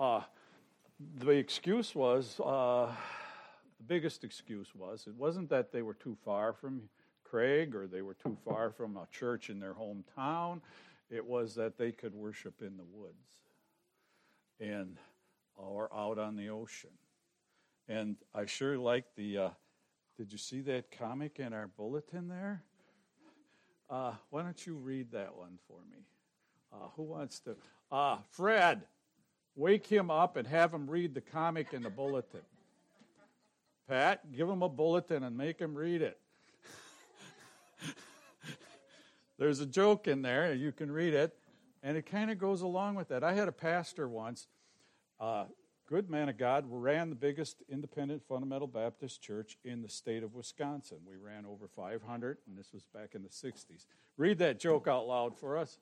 uh, the excuse was uh, the biggest excuse was it wasn't that they were too far from Craig or they were too far from a church in their hometown. It was that they could worship in the woods and or out on the ocean. And I sure like the. Uh, did you see that comic in our bulletin there? Uh, why don't you read that one for me? Uh, who wants to? Uh, Fred, wake him up and have him read the comic in the bulletin. Pat, give him a bulletin and make him read it. There's a joke in there, you can read it, and it kind of goes along with that. I had a pastor once, uh, good man of God, ran the biggest independent fundamental Baptist church in the state of Wisconsin. We ran over 500, and this was back in the 60s. Read that joke out loud for us.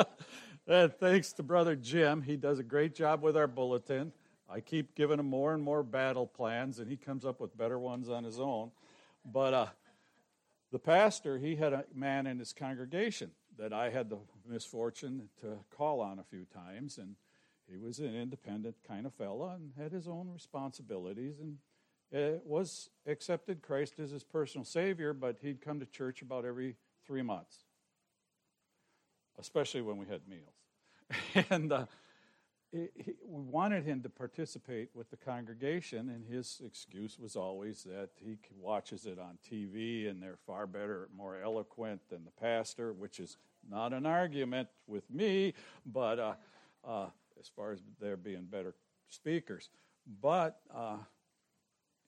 thanks to Brother Jim. He does a great job with our bulletin. I keep giving him more and more battle plans, and he comes up with better ones on his own. But uh, the pastor, he had a man in his congregation that I had the misfortune to call on a few times, and he was an independent kind of fella and had his own responsibilities and uh, was accepted Christ as his personal Savior, but he'd come to church about every three months, especially when we had meals. and uh, he, we wanted him to participate with the congregation, and his excuse was always that he watches it on TV and they're far better, more eloquent than the pastor, which is not an argument with me, but uh, uh, as far as there being better speakers. But uh,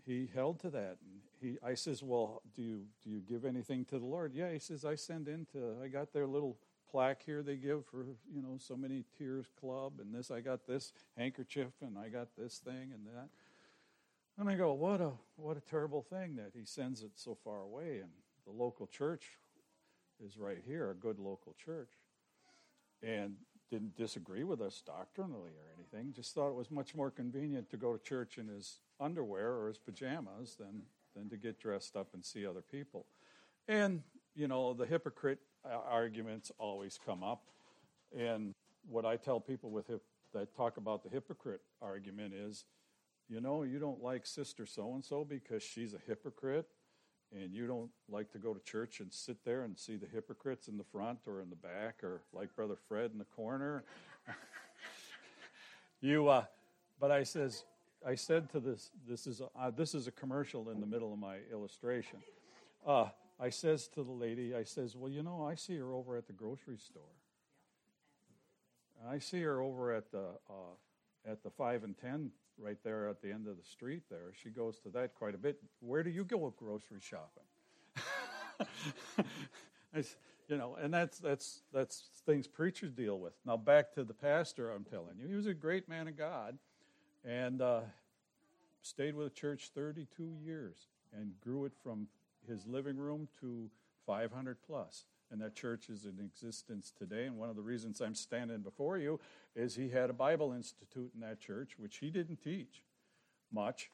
he held to that. And he, I says, well, do you do you give anything to the Lord? Yeah, he says, I send into. I got their little plaque here they give for you know so many tears club and this I got this handkerchief and I got this thing and that. And I go, what a what a terrible thing that he sends it so far away and the local church is right here, a good local church. And didn't disagree with us doctrinally or anything, just thought it was much more convenient to go to church in his underwear or his pajamas than, than to get dressed up and see other people. And, you know, the hypocrite arguments always come up. And what I tell people with hip, that talk about the hypocrite argument is, you know, you don't like sister so and so because she's a hypocrite, and you don't like to go to church and sit there and see the hypocrites in the front or in the back or like Brother Fred in the corner. you, uh, but I says, I said to this, this is a, uh, this is a commercial in the middle of my illustration. Uh, I says to the lady, I says, well, you know, I see her over at the grocery store. I see her over at the uh, at the five and ten right there at the end of the street. There, she goes to that quite a bit. Where do you go grocery shopping? you know, and that's that's that's things preachers deal with. Now back to the pastor. I'm telling you, he was a great man of God, and uh, stayed with the church 32 years and grew it from his living room to 500 plus. And that church is in existence today. And one of the reasons I'm standing before you is he had a Bible Institute in that church, which he didn't teach much.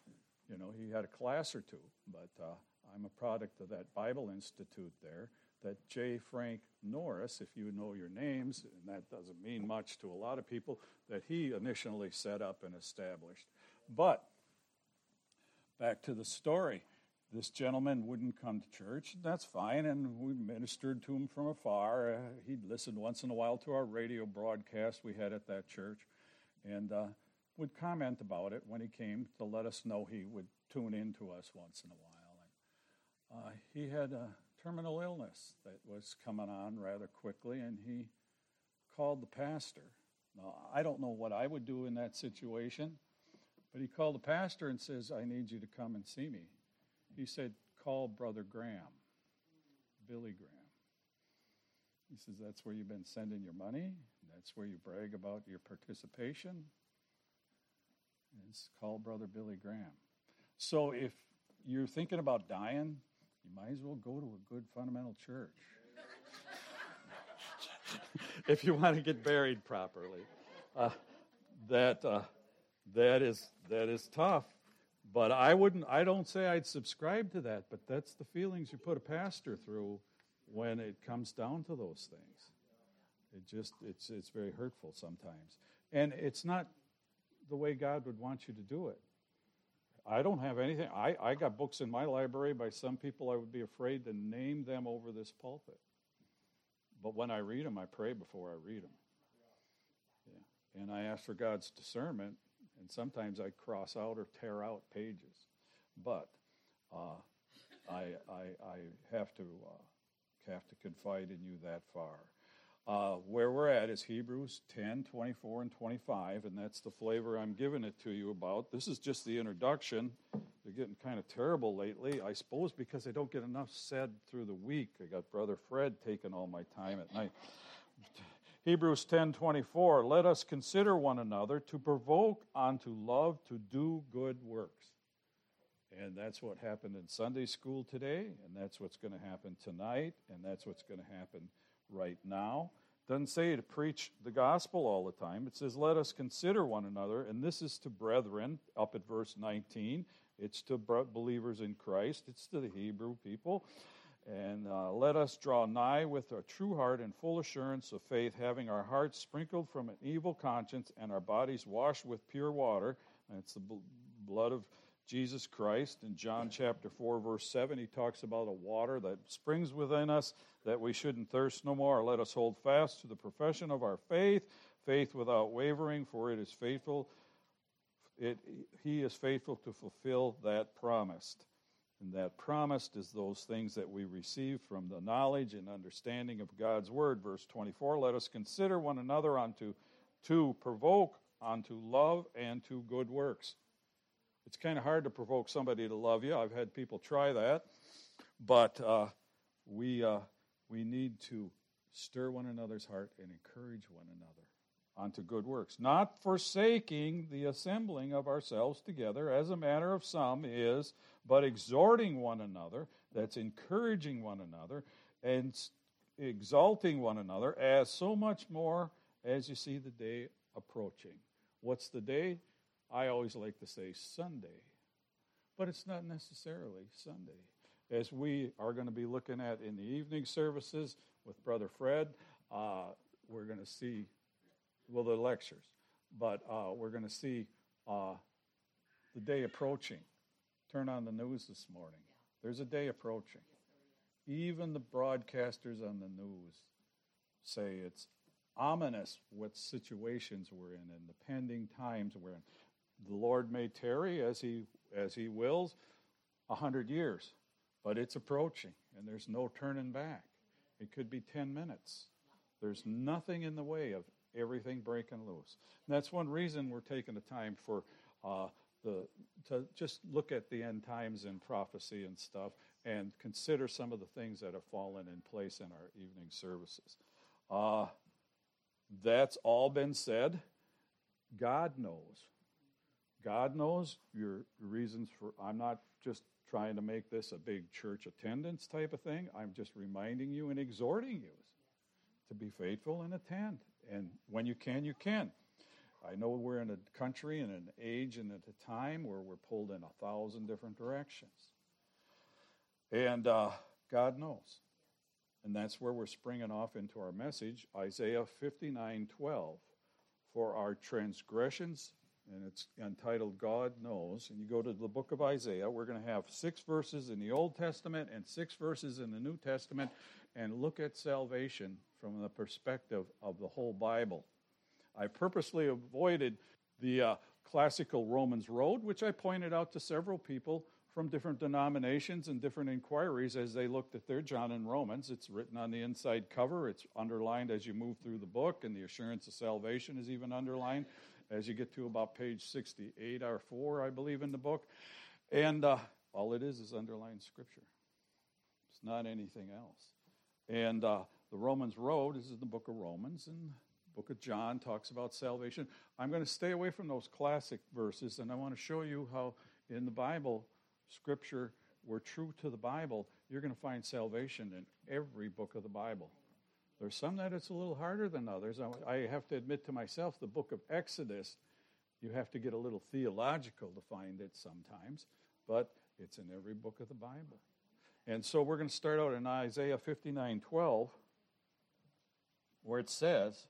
You know, he had a class or two. But uh, I'm a product of that Bible Institute there. That J. Frank Norris, if you know your names, and that doesn't mean much to a lot of people, that he initially set up and established. But back to the story this gentleman wouldn't come to church. That's fine, and we ministered to him from afar. Uh, he'd listen once in a while to our radio broadcast we had at that church, and uh, would comment about it when he came to let us know he would tune in to us once in a while. And, uh, he had a terminal illness that was coming on rather quickly, and he called the pastor. Now, I don't know what I would do in that situation, but he called the pastor and says, I need you to come and see me he said, Call Brother Graham, Billy Graham. He says, That's where you've been sending your money. That's where you brag about your participation. It's call Brother Billy Graham. So if you're thinking about dying, you might as well go to a good fundamental church. if you want to get buried properly. Uh, that, uh, that, is, that is tough. But I wouldn't, I don't say I'd subscribe to that, but that's the feelings you put a pastor through when it comes down to those things. It just, it's, it's very hurtful sometimes. And it's not the way God would want you to do it. I don't have anything. I, I got books in my library by some people I would be afraid to name them over this pulpit. But when I read them, I pray before I read them. Yeah. And I ask for God's discernment, and sometimes I cross out or tear out pages. But uh, I, I, I have to uh, have to confide in you that far. Uh, where we're at is Hebrews 10, 24, and 25, and that's the flavor I'm giving it to you about. This is just the introduction. They're getting kind of terrible lately, I suppose, because I don't get enough said through the week. I got Brother Fred taking all my time at night. Hebrews 10, 24, let us consider one another to provoke unto love to do good works. And that's what happened in Sunday school today, and that's what's going to happen tonight, and that's what's going to happen right now. Doesn't say to preach the gospel all the time. It says, let us consider one another. And this is to brethren, up at verse 19. It's to believers in Christ, it's to the Hebrew people. And uh, let us draw nigh with a true heart and full assurance of faith, having our hearts sprinkled from an evil conscience and our bodies washed with pure water. It's the blood of Jesus Christ. In John chapter 4, verse 7, he talks about a water that springs within us that we shouldn't thirst no more. Let us hold fast to the profession of our faith, faith without wavering, for it is faithful. It, he is faithful to fulfill that promised. And that promised is those things that we receive from the knowledge and understanding of God's word. Verse 24 Let us consider one another unto to provoke unto love and to good works. It's kind of hard to provoke somebody to love you. I've had people try that, but uh, we uh, we need to stir one another's heart and encourage one another unto good works, not forsaking the assembling of ourselves together, as a matter of some is, but exhorting one another. That's encouraging one another and exalting one another, as so much more as you see the day approaching. What's the day? I always like to say Sunday, but it's not necessarily Sunday. As we are going to be looking at in the evening services with Brother Fred, uh, we're going to see, well, the lectures, but uh, we're going to see uh, the day approaching. Turn on the news this morning. There's a day approaching. Even the broadcasters on the news say it's ominous what situations we're in and the pending times we're in. The Lord may tarry as he as he wills a hundred years, but it's approaching, and there's no turning back. It could be ten minutes. There's nothing in the way of everything breaking loose. And that's one reason we're taking the time for uh, the to just look at the end times and prophecy and stuff, and consider some of the things that have fallen in place in our evening services. Uh, that's all been said. God knows God knows your reasons for. I'm not just trying to make this a big church attendance type of thing. I'm just reminding you and exhorting you to be faithful and attend. And when you can, you can. I know we're in a country and an age and at a time where we're pulled in a thousand different directions. And uh, God knows. And that's where we're springing off into our message Isaiah 59 12. For our transgressions and it's entitled God Knows. And you go to the book of Isaiah, we're going to have six verses in the Old Testament and six verses in the New Testament, and look at salvation from the perspective of the whole Bible. I purposely avoided the uh, classical Romans road, which I pointed out to several people from different denominations and different inquiries as they looked at their John and Romans. It's written on the inside cover, it's underlined as you move through the book, and the assurance of salvation is even underlined as you get to about page 68 or 4, I believe, in the book. And uh, all it is is underlined scripture, it's not anything else. And uh, the Romans Road is in the book of Romans, and book of John talks about salvation. I'm going to stay away from those classic verses, and I want to show you how in the Bible, scripture, we're true to the Bible. You're going to find salvation in every book of the Bible. There's some that it's a little harder than others. I have to admit to myself, the book of Exodus You have to get a little theological to find it sometimes, but it's in every book of the Bible. And so we're going to start out in Isaiah 59 12, where it says,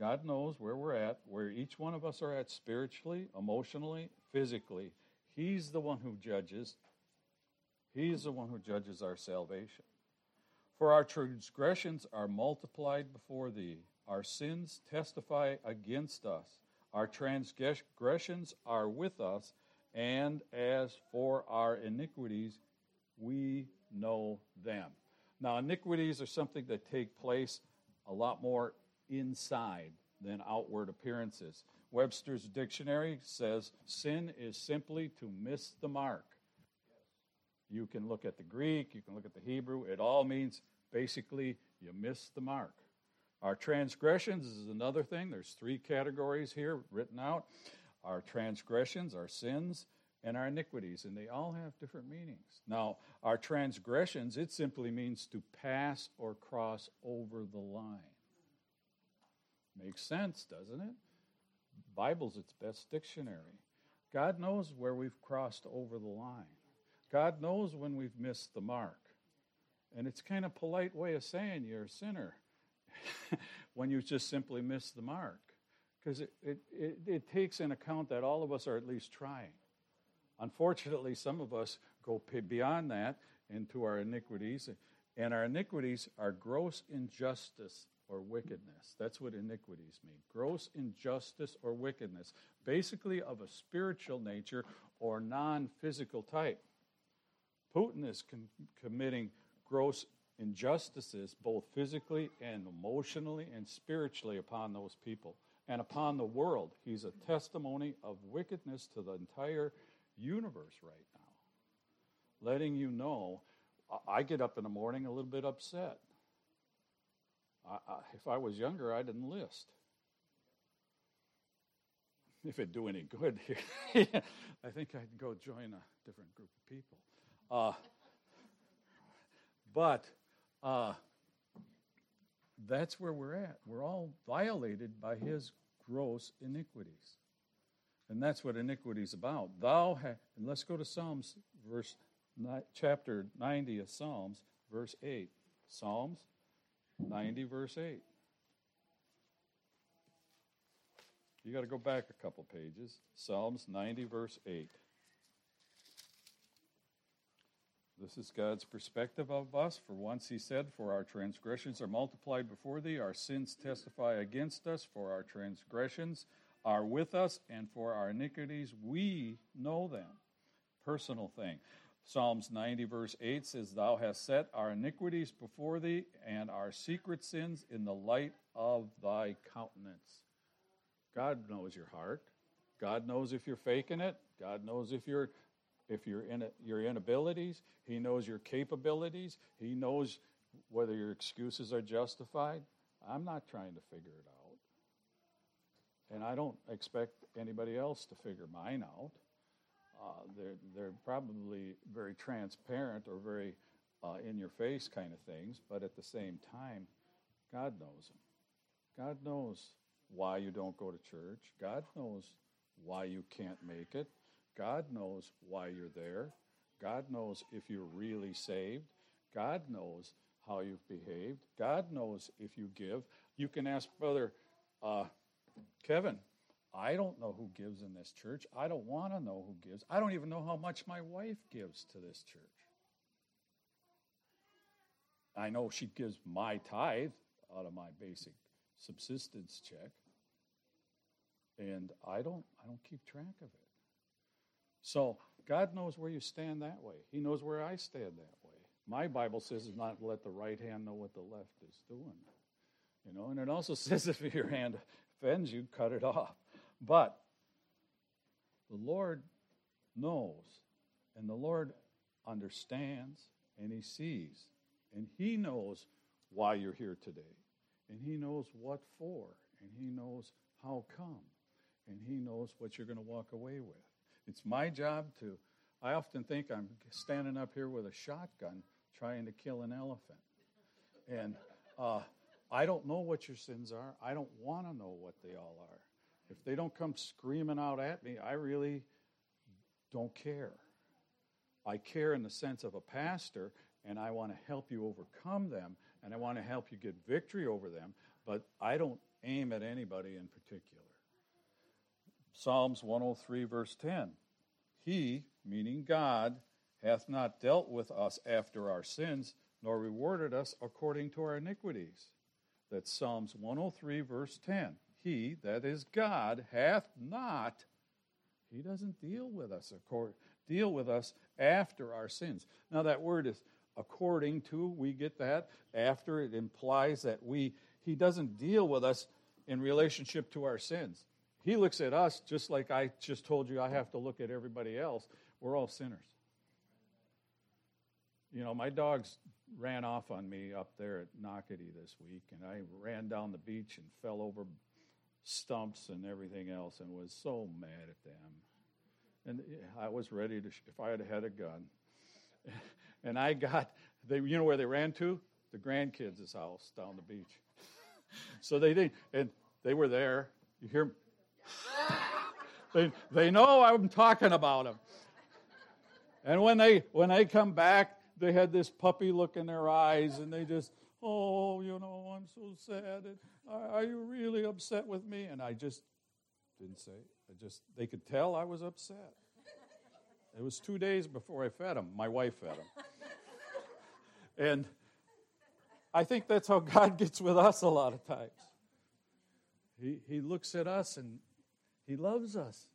God knows where we're at, where each one of us are at spiritually, emotionally, physically. He's the one who judges. He's the one who judges our salvation. For our transgressions are multiplied before thee, our sins testify against us. Our transgressions are with us, and as for our iniquities, we know them. Now, iniquities are something that take place a lot more inside than outward appearances. Webster's dictionary says sin is simply to miss the mark. You can look at the Greek, you can look at the Hebrew, it all means basically you miss the mark. Our transgressions is another thing. There's three categories here written out our transgressions, our sins, and our iniquities, and they all have different meanings. Now, our transgressions, it simply means to pass or cross over the line. Makes sense, doesn't it? Bible's its best dictionary. God knows where we've crossed over the line. God knows when we've missed the mark. And it's kind of polite way of saying you're a sinner when you just simply miss the mark. Because it, it, it, it, takes in account that all of us are at least trying. Unfortunately, some of us go beyond that into our iniquities, and our iniquities are gross injustice or wickedness. That's what iniquities mean gross injustice or wickedness, basically of a spiritual nature or non physical type. Putin is com- committing gross injustices, both physically and emotionally and spiritually, upon those people and upon the world. He's a testimony of wickedness to the entire universe right now. Letting you know, I get up in the morning a little bit upset. I, I, if I was younger, I'd enlist. If it'd do any good here, I think I'd go join a different group of people. Uh, but uh, that's where we're at. We're all violated by his gross iniquities. And that's what iniquity is about. Thou ha- and let's go to Psalms verse ni- chapter 90 of Psalms, verse 8. Psalms 90 verse 8. You got to go back a couple pages. Psalms 90 verse 8. This is God's perspective of us. For once he said, For our transgressions are multiplied before thee, our sins testify against us, for our transgressions are with us, and for our iniquities we know them. Personal thing. Psalms 90, verse 8 says, Thou hast set our iniquities before thee, and our secret sins in the light of thy countenance. God knows your heart. God knows if you're faking it. God knows if you're if you're in it, your inabilities. He knows your capabilities. He knows whether your excuses are justified. I'm not trying to figure it out. And I don't expect anybody else to figure mine out. Uh, they're, they're probably very transparent or very uh, in your face kind of things, but at the same time, God knows them. God knows why you don't go to church. God knows why you can't make it. God knows why you're there. God knows if you're really saved. God knows how you've behaved. God knows if you give. You can ask Brother uh, Kevin, I don't know who gives in this church. I don't want to know who gives. I don't even know how much my wife gives to this church. I know she gives my tithe out of my basic subsistence check. And I don't I don't keep track of it. So God knows where you stand that way. He knows where I stand that way. My Bible says is not let the right hand know what the left is doing. You know, and it also says if your hand offends you, cut it off. But the Lord knows, and the Lord understands, and He sees, and He knows why you're here today, and He knows what for, and He knows how come, and He knows what you're going to walk away with. It's my job to, I often think I'm standing up here with a shotgun trying to kill an elephant. And uh, I don't know what your sins are. I don't want to know what they all are. If they don't come screaming out at me, I really don't care. I care in the sense of a pastor, and I want to help you overcome them, and I want to help you get victory over them, but I don't aim at anybody in particular. Psalms 103, verse 10. He, meaning God, hath not dealt with us after our sins, nor rewarded us according to our iniquities. That's Psalms 103, verse 10. He, that is God, hath not, he doesn't deal with us, deal with us after our sins. Now that word is according to, we get that. After it implies that we, he doesn't deal with us in relationship to our sins. He looks at us just like I just told you I have to look at everybody else. We're all sinners. You know, my dogs ran off on me up there at Nocatee this week, and I ran down the beach and fell over stumps and everything else and was so mad at them. And I was ready to, if I had had a gun. And I got, they, you know where they ran to? The grandkids' house down the beach. so they didn't, and they were there. You hear they, they know I'm talking about them. And when they when they come back, they had this puppy look in their eyes, and they just, oh, you know, I'm so sad. And, are you really upset with me? And I just didn't say. I just they could tell I was upset. It was two days before I fed him. My wife fed him. and I think that's how God gets with us a lot of times. He, he looks at us and he loves us.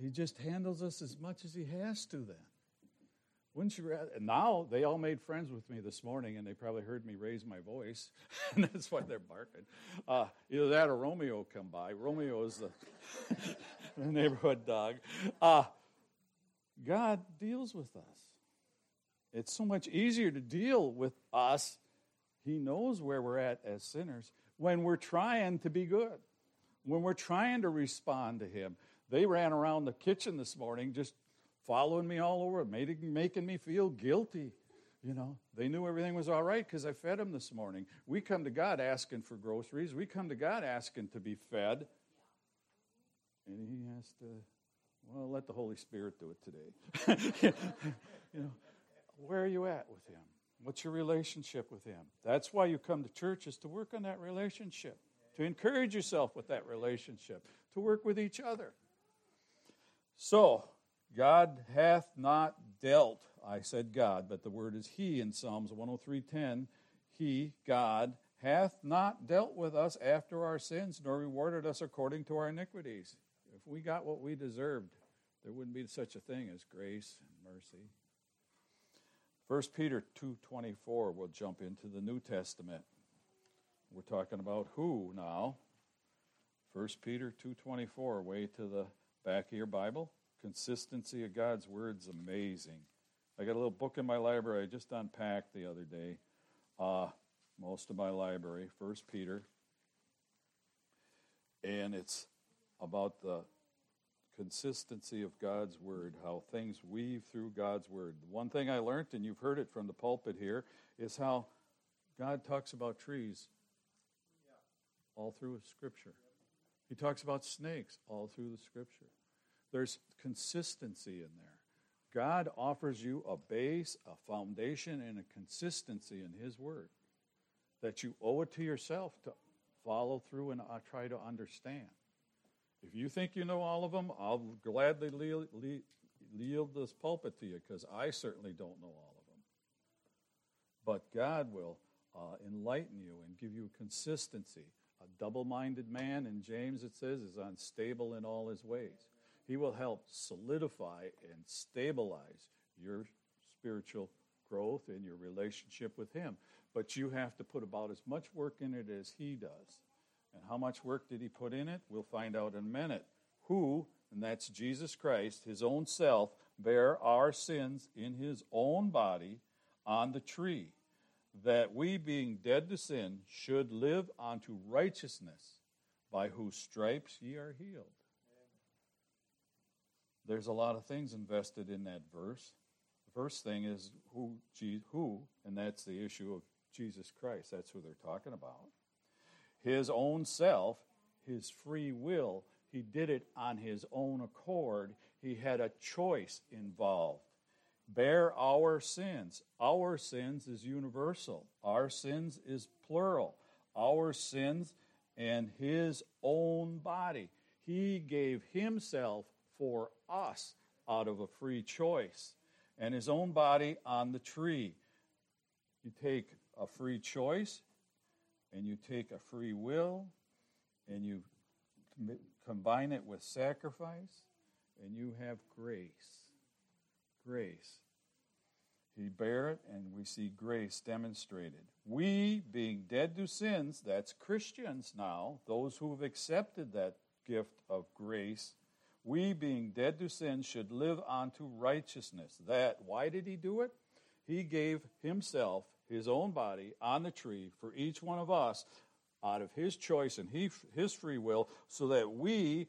He just handles us as much as he has to then. Wouldn't you rather? Now they all made friends with me this morning, and they probably heard me raise my voice, and that's why they're barking. Uh, either that or Romeo come by. Romeo is the, the neighborhood dog. Uh, God deals with us. It's so much easier to deal with us. He knows where we're at as sinners when we're trying to be good when we're trying to respond to Him. They ran around the kitchen this morning just following me all over, making, making me feel guilty. You know, they knew everything was all right because I fed them this morning. We come to God asking for groceries. We come to God asking to be fed. And He has to, well, let the Holy Spirit do it today. you know, where are you at with Him? What's your relationship with Him? That's why you come to church, is to work on that relationship to encourage yourself with that relationship, to work with each other. So, God hath not dealt, I said God, but the word is He in Psalms 103:10. He, God, hath not dealt with us after our sins, nor rewarded us according to our iniquities. If we got what we deserved, there wouldn't be such a thing as grace and mercy. 1 Peter 2:24 we'll jump into the New Testament. We're talking about who now? 1 Peter 2.24, way to the back of your Bible. Consistency of God's word's amazing. I got a little book in my library I just unpacked the other day. Uh, most of my library, First Peter. And it's about the consistency of God's word, how things weave through God's word. One thing I learned, and you've heard it from the pulpit here, is how God talks about trees all through Scripture. He talks about snakes all through the Scripture. There's consistency in there. God offers you a base, a foundation, and a consistency in His Word that you owe it to yourself to follow through and uh, try to understand. If you think you know all of them, I'll gladly yield this pulpit to you because I certainly don't know all of them. But God will uh, enlighten you and give you consistency a double minded man, in James it says, is unstable in all his ways. He will help solidify and stabilize your spiritual growth and your relationship with him. But you have to put about as much work in it as he does. And how much work did he put in it? We'll find out in a minute. Who, and that's Jesus Christ, his own self, bare our sins in his own body on the tree that we, being dead to sin, should live unto righteousness, by whose stripes ye are healed. There's a lot of things invested in that verse. The first thing is who, who, and that's the issue of Jesus Christ. That's who they're talking about. His own self, his free will, he did it on his own accord. He had a choice involved. Bear our sins. Our sins is universal, our sins is plural. Our sins and his own body. He gave himself for us out of a free choice and his own body on the tree. You take a free choice and you take a free will and you combine it with sacrifice and you have grace. Grace. He bare it, and we see grace demonstrated. We, being dead to sins, that's Christians now, those who have accepted that gift of grace, we, being dead to sin, should live unto righteousness. That, why did he do it? He gave himself, his own body, on the tree for each one of us out of his choice and he, his free will, so that we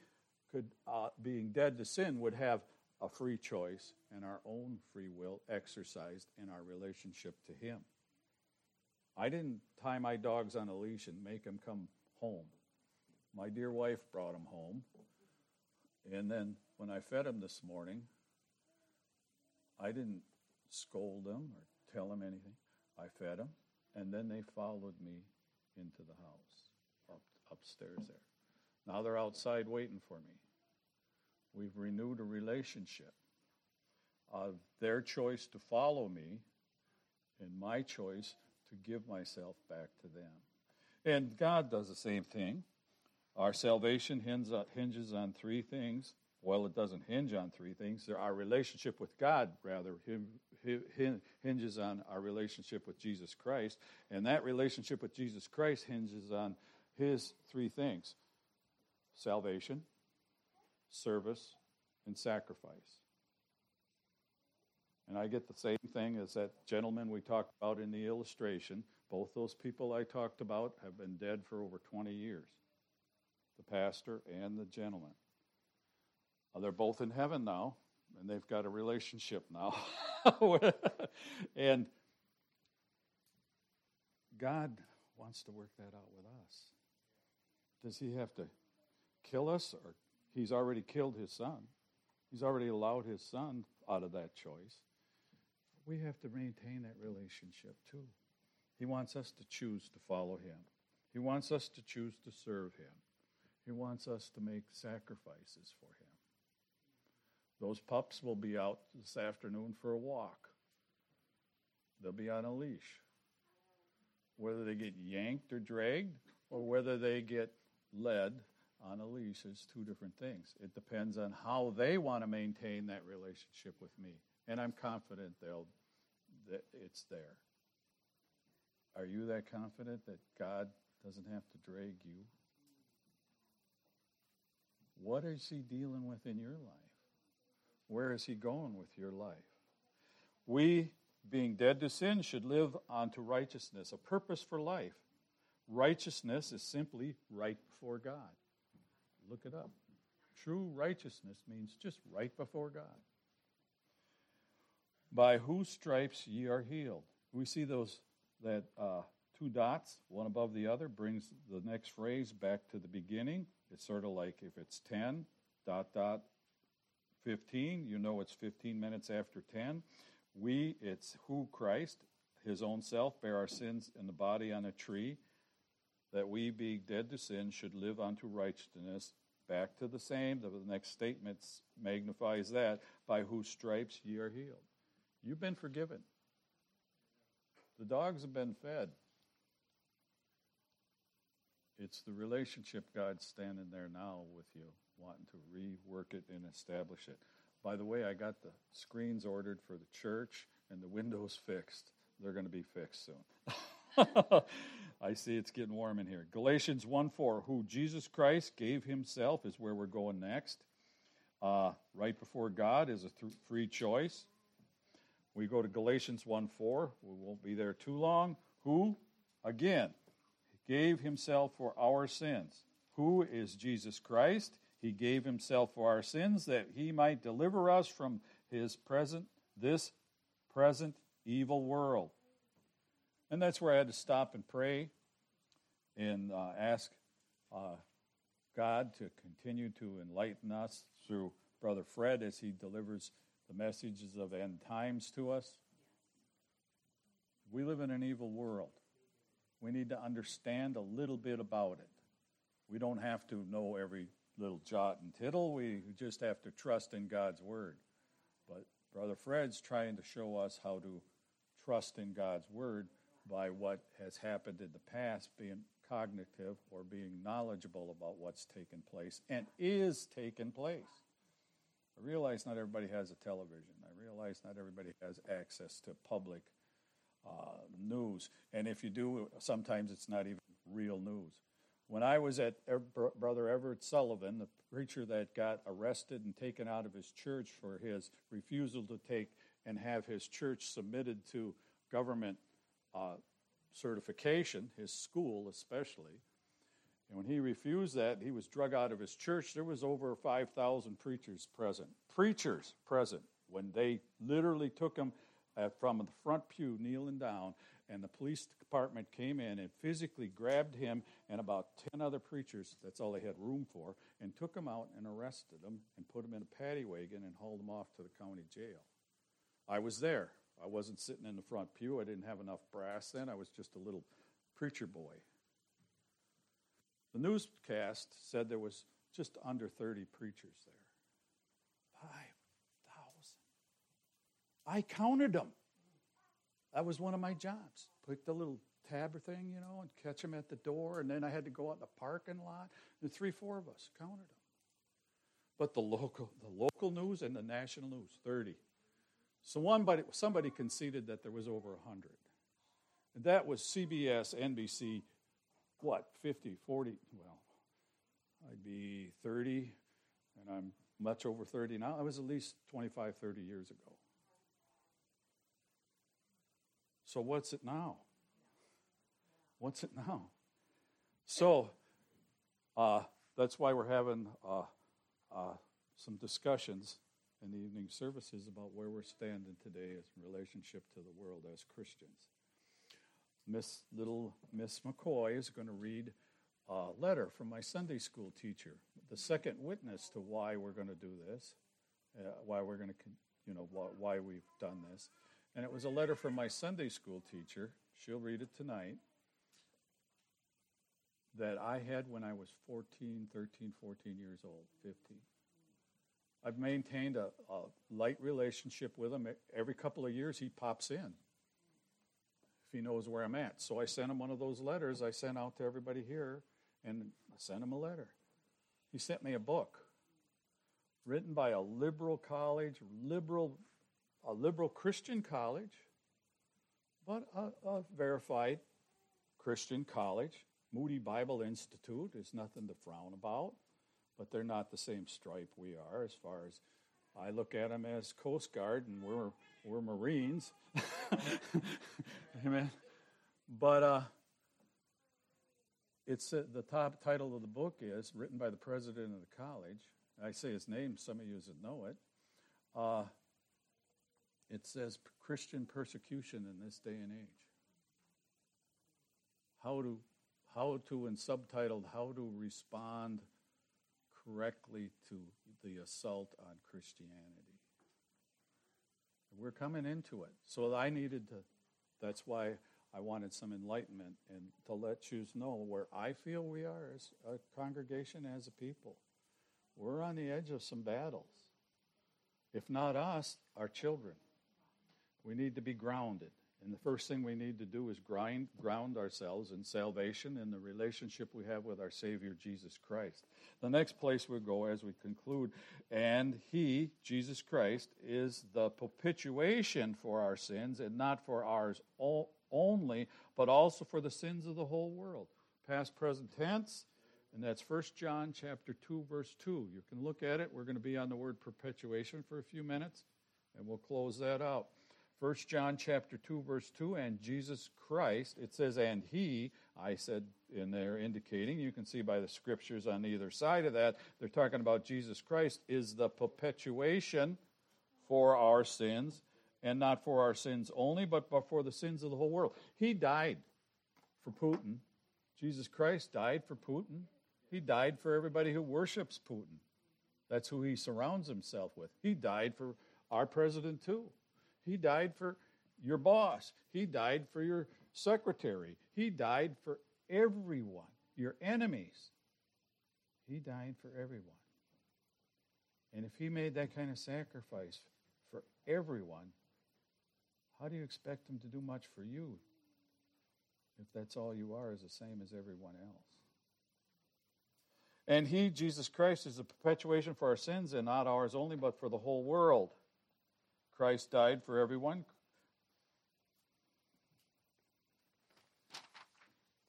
could, uh, being dead to sin, would have a free choice and our own free will exercised in our relationship to him. I didn't tie my dogs on a leash and make them come home. My dear wife brought them home. And then when I fed them this morning, I didn't scold them or tell them anything. I fed them, and then they followed me into the house, up, upstairs there. Now they're outside waiting for me. We've renewed a relationship of their choice to follow me and my choice to give myself back to them. And God does the same thing. Our salvation uh, hinges on three things. Well, it doesn't hinge on three things. Our relationship with God, rather, hinges on our relationship with Jesus Christ. And that relationship with Jesus Christ hinges on his three things salvation, service, and sacrifice. And I get the same thing as that gentleman we talked about in the illustration. Both those people I talked about have been dead for over 20 years the pastor and the gentleman. Uh, they're both in heaven now, and they've got a relationship now. and God wants to work that out with us. Does he have to kill us or He's already killed his son. He's already allowed his son out of that choice. We have to maintain that relationship too. He wants us to choose to follow him. He wants us to choose to serve him. He wants us to make sacrifices for him. Those pups will be out this afternoon for a walk. They'll be on a leash. Whether they get yanked or dragged, or whether they get led on a leash is two different things. It depends on how they want to maintain that relationship with me. And I'm confident they'll that it's there. Are you that confident that God doesn't have to drag you? What is he dealing with in your life? Where is he going with your life? We, being dead to sin, should live unto righteousness, a purpose for life. Righteousness is simply right before God. Look it up. True righteousness means just right before God. By whose stripes ye are healed. We see those that uh, two dots, one above the other, brings the next phrase back to the beginning. It's sort of like if it's 10, dot, dot, 15, you know it's 15 minutes after 10. We, it's who Christ, his own self, bear our sins in the body on a tree, that we, being dead to sin, should live unto righteousness, Back to the same. The next statement magnifies that. By whose stripes ye are healed. You've been forgiven. The dogs have been fed. It's the relationship God's standing there now with you, wanting to rework it and establish it. By the way, I got the screens ordered for the church and the windows fixed. They're going to be fixed soon. I see it's getting warm in here. Galatians 1 4, who Jesus Christ gave himself is where we're going next. Uh, right before God is a th- free choice. We go to Galatians 1 4. We won't be there too long. Who, again, gave himself for our sins. Who is Jesus Christ? He gave himself for our sins that he might deliver us from his present, this present evil world. And that's where I had to stop and pray and uh, ask uh, God to continue to enlighten us through Brother Fred as he delivers the messages of end times to us. We live in an evil world. We need to understand a little bit about it. We don't have to know every little jot and tittle. We just have to trust in God's word. But Brother Fred's trying to show us how to trust in God's word by what has happened in the past, being cognitive or being knowledgeable about what's taken place and is taking place. I realize not everybody has a television. I realize not everybody has access to public uh, news. And if you do, sometimes it's not even real news. When I was at Brother Everett Sileven, the preacher that got arrested and taken out of his church for his refusal to take and have his church submitted to government uh, certification, his school especially. And when he refused that, he was drug out of his church. There was over 5,000 preachers present. Preachers present when they literally took him Uh, from the front pew, kneeling down, and the police department came in and physically grabbed him and about 10 other preachers, that's all they had room for, and took him out and arrested him and put him in a paddy wagon and hauled him off to the county jail. I was there. I wasn't sitting in the front pew. I didn't have enough brass then. I was just a little preacher boy. The newscast said there was just under 30 preachers there. 5,000. I counted them. That was one of my jobs. Put the little tabber thing, you know, and catch them at the door. And then I had to go out in the parking lot. And three, four of us counted them. But the local, the local news and the national news, 30. So one, but somebody conceded that there was over 100. And that was CBS, NBC, what, 50, 40, well, I'd be 30, and I'm much over 30 now. I was at least 25, 30 years ago. So what's it now? What's it now? So uh, that's why we're having uh, uh, some discussions in the evening services about where we're standing today in relationship to the world as Christians. Miss Little Miss McCoy is going to read a letter from my Sunday school teacher, the second witness to why we're going to do this, uh, why we're going to, you know, why we've done this. And it was a letter from my Sunday school teacher. She'll read it tonight. That I had when I was 14, 13, 14 years old, 15. I've maintained a, a light relationship with him. Every couple of years, he pops in if he knows where I'm at. So I sent him one of those letters I sent out to everybody here, and I sent him a letter. He sent me a book written by a liberal college, liberal, a liberal Christian college, but a, a verified Christian college. Moody Bible Institute is nothing to frown about but they're not the same stripe we are as far as I look at them as Coast Guard and we're, we're Marines. Amen. But uh, it's uh, the top title of the book is written by the president of the college. I say his name, some of you would know it. Uh, it says Christian persecution in this day and age. How to, how to, and subtitled, How to Respond correctly to the assault on Christianity. We're coming into it. So I needed to, that's why I wanted some enlightenment and to let you know where I feel we are as a congregation, as a people. We're on the edge of some battles. If not us, our children. We need to be grounded. And the first thing we need to do is grind, ground ourselves in salvation and the relationship we have with our Savior Jesus Christ. The next place we go as we conclude, and He, Jesus Christ, is the propitiation for our sins, and not for ours only, but also for the sins of the whole world. Past, present tense, and that's 1 John chapter 2, verse 2. You can look at it. We're going to be on the word perpetuation for a few minutes, and we'll close that out. 1 John chapter 2 verse 2 and Jesus Christ it says and he I said in there indicating you can see by the scriptures on either side of that they're talking about Jesus Christ is the perpetuation for our sins and not for our sins only but, for the sins of the whole world. He died for Putin. Jesus Christ died for Putin. He died for everybody who worships Putin. That's who he surrounds himself with. He died for our president, too. He died for your boss. He died for your secretary. He died for everyone, your enemies. He died for everyone. And if he made that kind of sacrifice for everyone, how do you expect him to do much for you if that's all you are, is the same as everyone else? And he, Jesus Christ, is a perpetuation for our sins, and not ours only, but for the whole world. Christ died for everyone.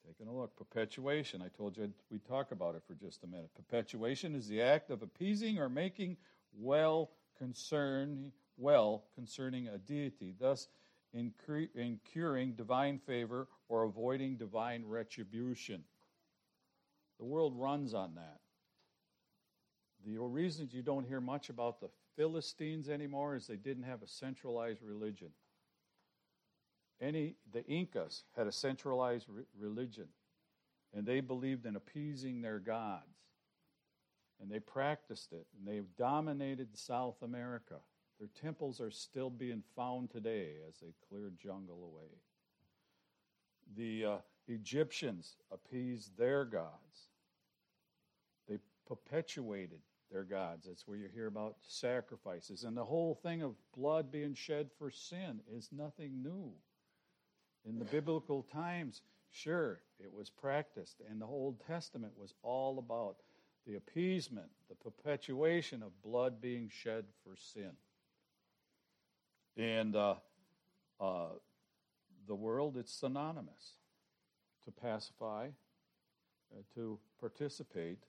Taking a look. Propitiation. I told you we'd talk about it for just a minute. Propitiation is the act of appeasing or making well concern well concerning a deity, thus incurring divine favor or avoiding divine retribution. The world runs on that. The reasons you don't hear much about the Philistines anymore is they didn't have a centralized religion. Any the Incas had a centralized re- religion, and they believed in appeasing their gods, and they practiced it, and they dominated South America. Their temples are still being found today as they clear jungle away. The uh, Egyptians appeased their gods. They propitiated their gods. That's where you hear about sacrifices. And the whole thing of blood being shed for sin is nothing new. In the biblical times, sure, it was practiced. And the Old Testament was all about the appeasement, the propitiation of blood being shed for sin. And uh, uh, the world, it's synonymous to pacify, uh, to participate.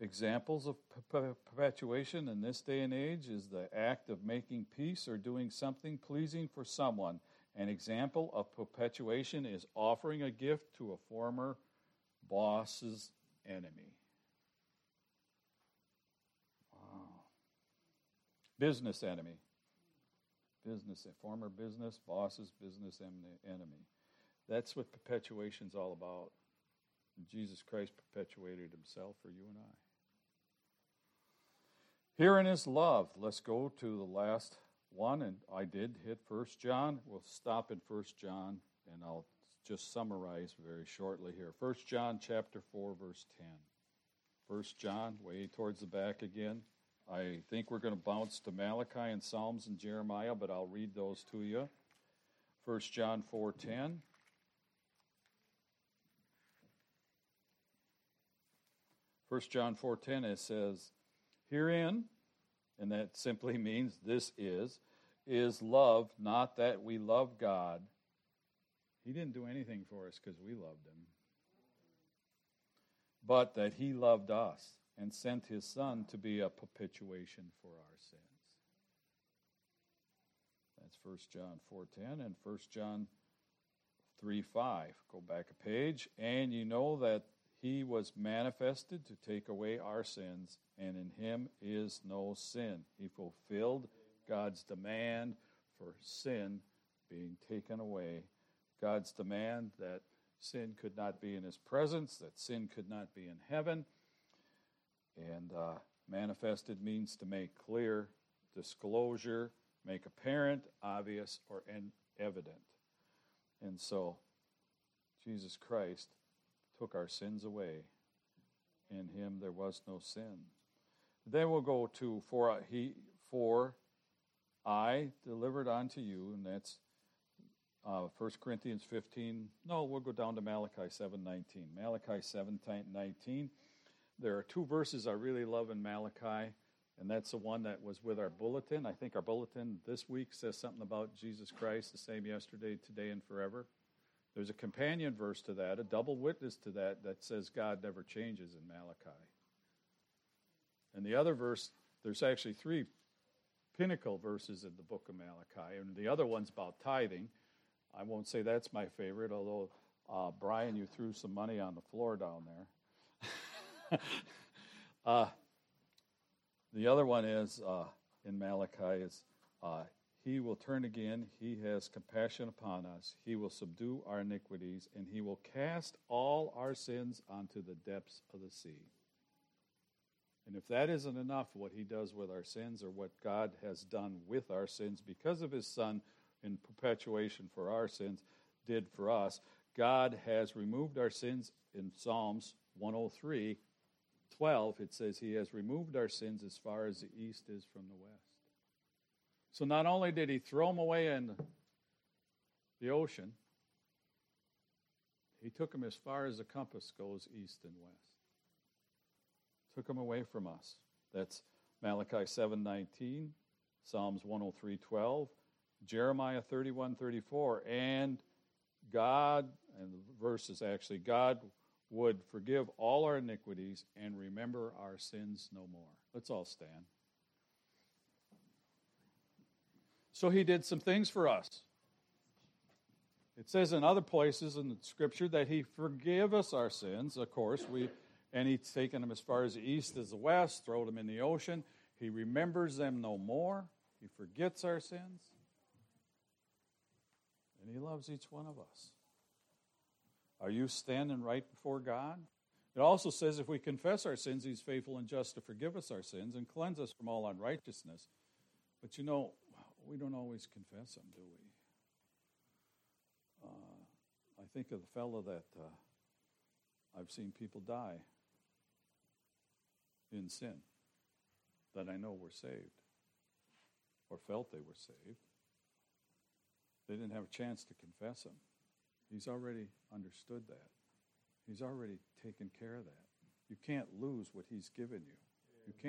Examples of propitiation in this day and age is the act of making peace or doing something pleasing for someone. An example of propitiation is offering a gift to a former boss's enemy. Wow. Business enemy business, former business, boss's business enemy. That's what propitiation's all about. Jesus Christ propitiated himself for you and I. Here is love, let's go to the last one, and I did hit First John. We'll stop in First John, and I'll just summarize very shortly here. First John chapter 4, verse 10. First John, way towards the back again. I think we're going to bounce to Malachi and Psalms and Jeremiah, but I'll read those to you. 1 John 4:10. First John 4:10 it says, "Herein, and that simply means this is, is love, not that we love God. He didn't do anything for us because we loved him, but that he loved us and sent his son to be a propitiation for our sins. That's 1 John 4:10 and 1 John 3:5. Go back a page, and you know that he was manifested to take away our sins, and in him is no sin. He fulfilled God's demand for sin being taken away. God's demand that sin could not be in his presence, that sin could not be in heaven and uh, manifested means to make clear, disclosure, make apparent, obvious, or evident. And so, Jesus Christ took our sins away. In him there was no sin. Then we'll go to for he for I delivered unto you, and that's uh, 1 Corinthians 15. No, we'll go down to Malachi 7:19. Malachi 7:19 there are two verses I really love in Malachi, and that's the one that was with our bulletin. I think our bulletin this week says something about Jesus Christ, the same yesterday, today, and forever. There's a companion verse to that, a double witness to that, that says God never changes in Malachi. And the other verse, there's actually three pinnacle verses in the book of Malachi, and the other one's about tithing. I won't say that's my favorite, although, uh, Brian, you threw some money on the floor down there. uh, the other one is uh, in Malachi is uh, He will turn again. He has compassion upon us. He will subdue our iniquities, and He will cast all our sins onto the depths of the sea. And if that isn't enough, what he does with our sins or what God has done with our sins because of his Son in propitiation for our sins did for us, God has removed our sins in Psalms 103 12. It says, He has removed our sins as far as the east is from the west. So not only did he throw them away in the ocean, he took them as far as the compass goes east and west. Took them away from us. That's Malachi 7:19, Psalms 103:12, Jeremiah 31:34, and God and the verses actually God would forgive all our iniquities and remember our sins no more. Let's all stand. So he did some things for us. It says in other places in the scripture that he forgive us our sins, of course, we and he's taken them as far as the east as the west, thrown them in the ocean. He remembers them no more. He forgets our sins. And he loves each one of us. Are you standing right before God? It also says if we confess our sins, He's faithful and just to forgive us our sins and cleanse us from all unrighteousness. But you know, we don't always confess them, do we? Uh, I think of the fellow that uh, I've seen people die in sin that I know were saved or felt they were saved. They didn't have a chance to confess them. He's already understood that. He's already taken care of that. You can't lose what He's given you. You can't